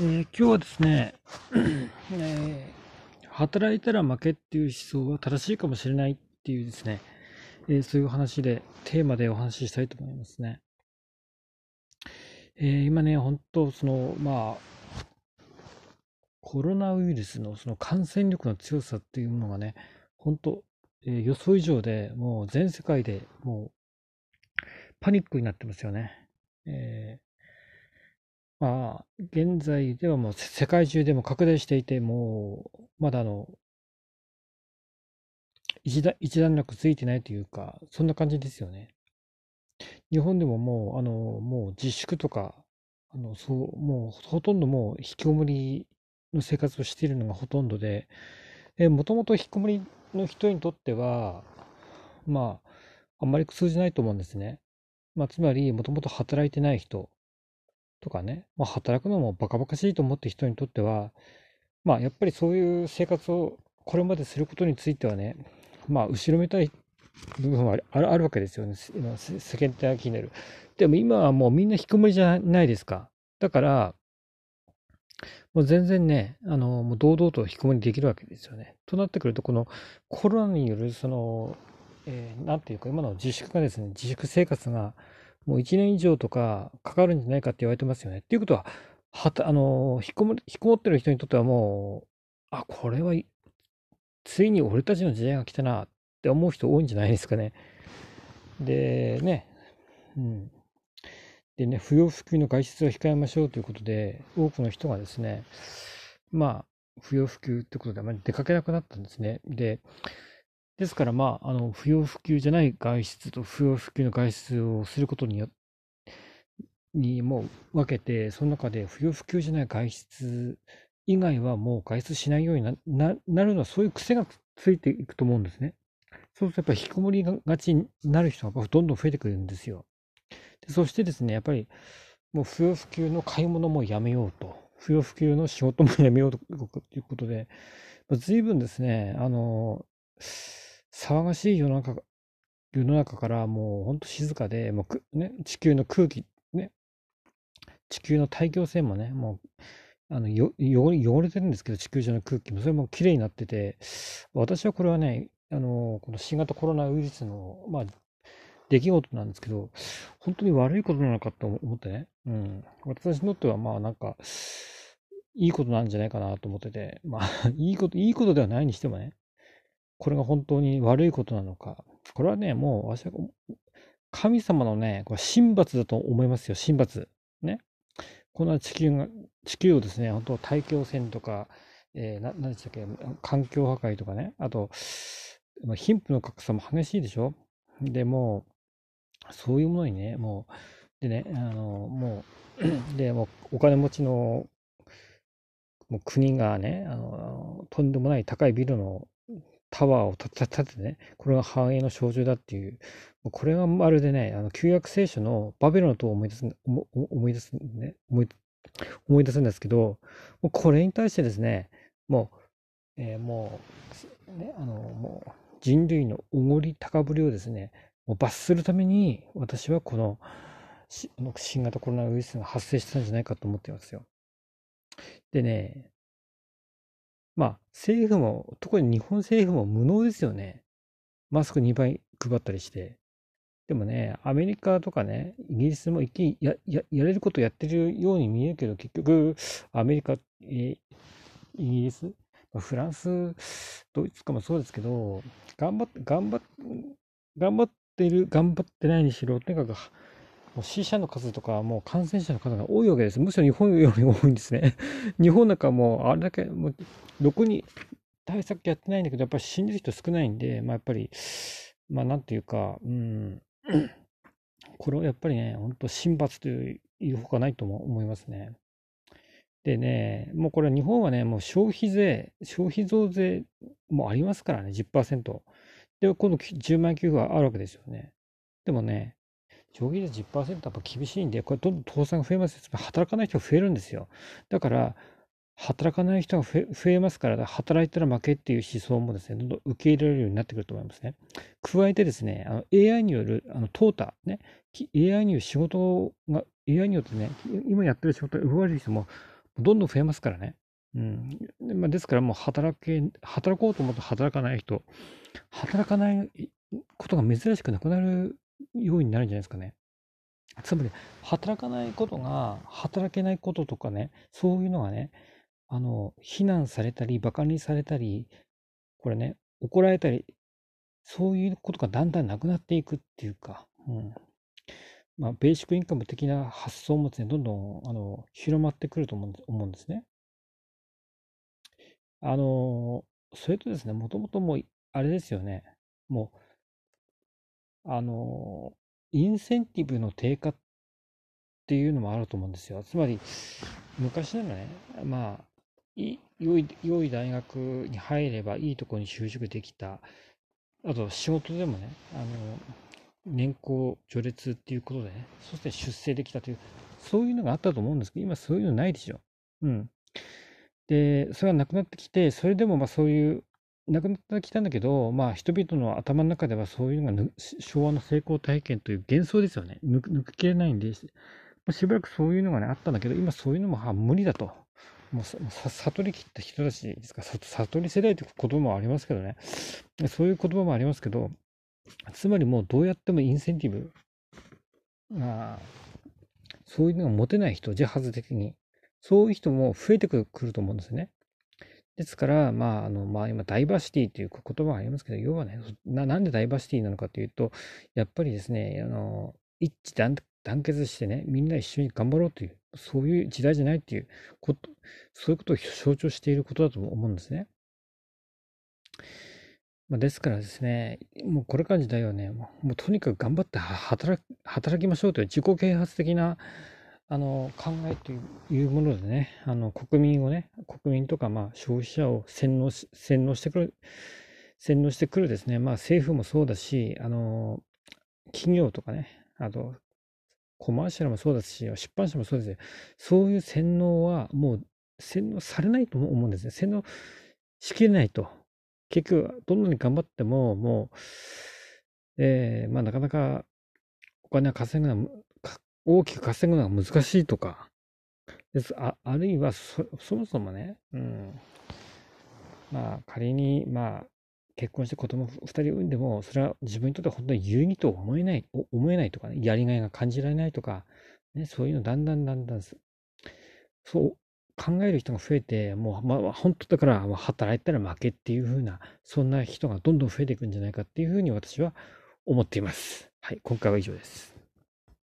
えー、今日はですね、えー、働いたら負けっていう思想は正しいかもしれないっていうですね、えー、そういう話で、テーマでお話ししたいと思いますね。え今ね、本当その、まあ、コロナウイルスのその感染力の強さっていうものがね、本当、え予想以上でもう全世界でもうパニックになってますよね。えまあ、現在ではもう世界中でも拡大していて、もう、まだあの、一段一段落ついてないというか、そんな感じですよね。日本でももう、あの、もう自粛とか、あの、そう、もうほとんどもう引きこもりの生活をしているのがほとんどで、えもともと引きこもりの人にとっては、まあ、あんまり苦痛じないと思うんですね。まあ、つまり、もともと働いてない人とかね、まあ、働くのもバカバカしいと思って人にとっては、まあ、やっぱりそういう生活をこれまですることについてはね、まあ、後ろめたい部分はあるわけですよね。今、世間的になる。でも今はもうみんな引きこもりじゃないですか。だから、もう全然ね、あの、もう堂々と引きこもりできるわけですよね。となってくると、このコロナによる、その、えー、なんていうか、今の自粛がですね、自粛生活が、もう1年以上とかかかるんじゃないかって言われてますよね。っていうことは、はた、あの、引っこも、引っこもってる人にとってはもう、あ、これは、ついに俺たちの時代が来たなって思う人多いんじゃないですかね。で、ね、うん。でね、不要不急の外出を控えましょうということで、多くの人がですね、まあ、不要不急ってことであまり出かけなくなったんですね。で、ですから、まあ、あの、不要不急じゃない外出と不要不急の外出をすることによにも分けて、その中で不要不急じゃない外出以外はもう外出しないようにななるのは、そういう癖がついていくと思うんですね。そうすると、やっぱり引きこもりがちになる人がどんどん増えてくるんですよ。でそしてですね、やっぱり、もう不要不急の買い物もやめようと。不要不急の仕事もやめようということで、随分ですね、あの、騒がしい世の中、世の中からもうほんと静かで、もうね、地球の空気、ね、地球の大気汚染もね、もう、あの、よ、汚れてるんですけど、地球上の空気も、それも綺麗になってて、私はこれはね、あの、この新型コロナウイルスの、まあ、出来事なんですけど、本当に悪いことなのかと思ってね、うん。私にとっては、まあなんか、いいことなんじゃないかなと思ってて、まあ、いいこと、いいことではないにしてもね、これが本当に悪いことなのか。これはね、もう、私は、神様のね、これ神罰だと思いますよ、神罰。ね。この地球が、地球をですね、本当大気汚染とか、えー、何でしたっけ、環境破壊とかね、あと、貧富の格差も激しいでしょ？で、もう、そういうものにね、もう、でね、あの、もう、で、もう、お金持ちの、もう国がね、あの、とんでもない高いビルのタワーを立ててね、これが繁栄の象徴だっていう、これがまるでね、あの旧約聖書のバベロの塔を思い出す、思い出すね、思い思い出すんですけど、もうこれに対してですね、もう、えー、もう、ね、あの、もう人類のおごり高ぶりをですね、もう罰するために、私はこの新型コロナウイルスが発生したんじゃないかと思ってますよ。でね、まあ、政府も、特に日本政府も無能ですよね。マスク2倍配ったりして。でもね、アメリカとかね、イギリスも一気にやややれることやってるように見えるけど、結局、アメリカ、イギリス、フランス、ドイツかもそうですけど、頑張って、頑張って、頑張ってる、頑張ってないにしろ、とにかくもう死者の数とか、もう感染者の数が多いわけです。むしろ日本より多いんですね。日本なんかもう、あれだけ、もう、ろくに対策やってないんだけど、やっぱり死んでる人少ないんで、まあやっぱり、まあなんていうか、うん、これはやっぱりね、本当神罰というほかないとも思いますね。でね、もうこれ日本はね、もう消費税、消費増税もありますからね、10%。で、今度10万円給付はあるわけですよね。でもね、消費税10%やっぱ厳しいんで、これどんどん倒産が増えます働かない人が増えるんですよ。だから、働かない人が増えますから、働いたら負けっていう思想もですね、どんどん受け入れられるようになってくると思いますね。加えてですね、あの AI による、あの、淘汰、ね、AI による仕事が、AI によってね、今やってる仕事が奪われる人もどんどん増えますからね。うん。まあ、ですからもう働け、働こうと思って働かない人、働かないことが珍しくなくなるようになるんじゃないですかね。つまり、働かないことが、働けないこととかね、そういうのがね、あの、非難されたり、馬鹿にされたり、これね、怒られたり、そういうことがだんだんなくなっていくっていうか、うん。まあ、ベーシックインカム的な発想もですね、どんどん、あの、広まってくると思うんですね。あの、それとですね、もともともう、あれですよね、もう、あの、インセンティブの低下っていうのもあると思うんですよ。つまり、昔ならね、まあ、い良い良い大学に入ればいいところに就職できた。あと、仕事でもね、あの、年功序列っていうことでね、そして出世できたという、そういうのがあったと思うんですけど、今そういうのないでしょ。うん。で、それがなくなってきて、それでもまあそういう、なくなってきたんだけど、まあ人々の頭の中ではそういうのが昭和の成功体験という幻想ですよね。抜抜けれないんで、しばらくそういうのがね、あったんだけど、今そういうのもは無理だと。もう悟りきった人たちですか、悟り世代という言葉もありますけどね。そういう言葉もありますけど、つまりもうどうやってもインセンティブ、あ、そういうのが持てない人、自発的に。そういう人も増えてくると思うんですね。ですから、まあ、あの、まあ、今、ダイバーシティという言葉がありますけど、要はね、ななんでダイバーシティなのかというと、やっぱりですね、あの、一致団結してね、みんな一緒に頑張ろうという、そういう時代じゃないっていうこと、そういうことを象徴していることだと思うんですね。まあ、ですからですね、もうこれからの時代はね、もうとにかく頑張って働きましょうという自己啓発的なあの考えというものでね、あの国民をね、国民とかまあ消費者を洗脳し洗脳してくる、洗脳してくるですね、まあ政府もそうだし、あの企業とかね、あとコマーシャルもそうですし、出版社もそうですよ。そういう洗脳はもう洗脳されないと思うんですね。洗脳しきれないと。結局、どんなに頑張っても、もう、えー、まあなかなかお金は稼ぐのは大きく稼ぐのが難しいとか、ですああるいはそもそもね、うん、まあ仮に、まあ、結婚して子供2人産んでも、それは自分にとって本当に有意義と思えない、思えないとかね、やりがいが感じられないとか、ね、そういうのだんだんだんだん、そう考える人が増えて、もう、まあ、本当だから、働いたら負けっていう風な、そんな人がどんどん増えていくんじゃないかっていうふうに私は思っています。はい、今回は以上です。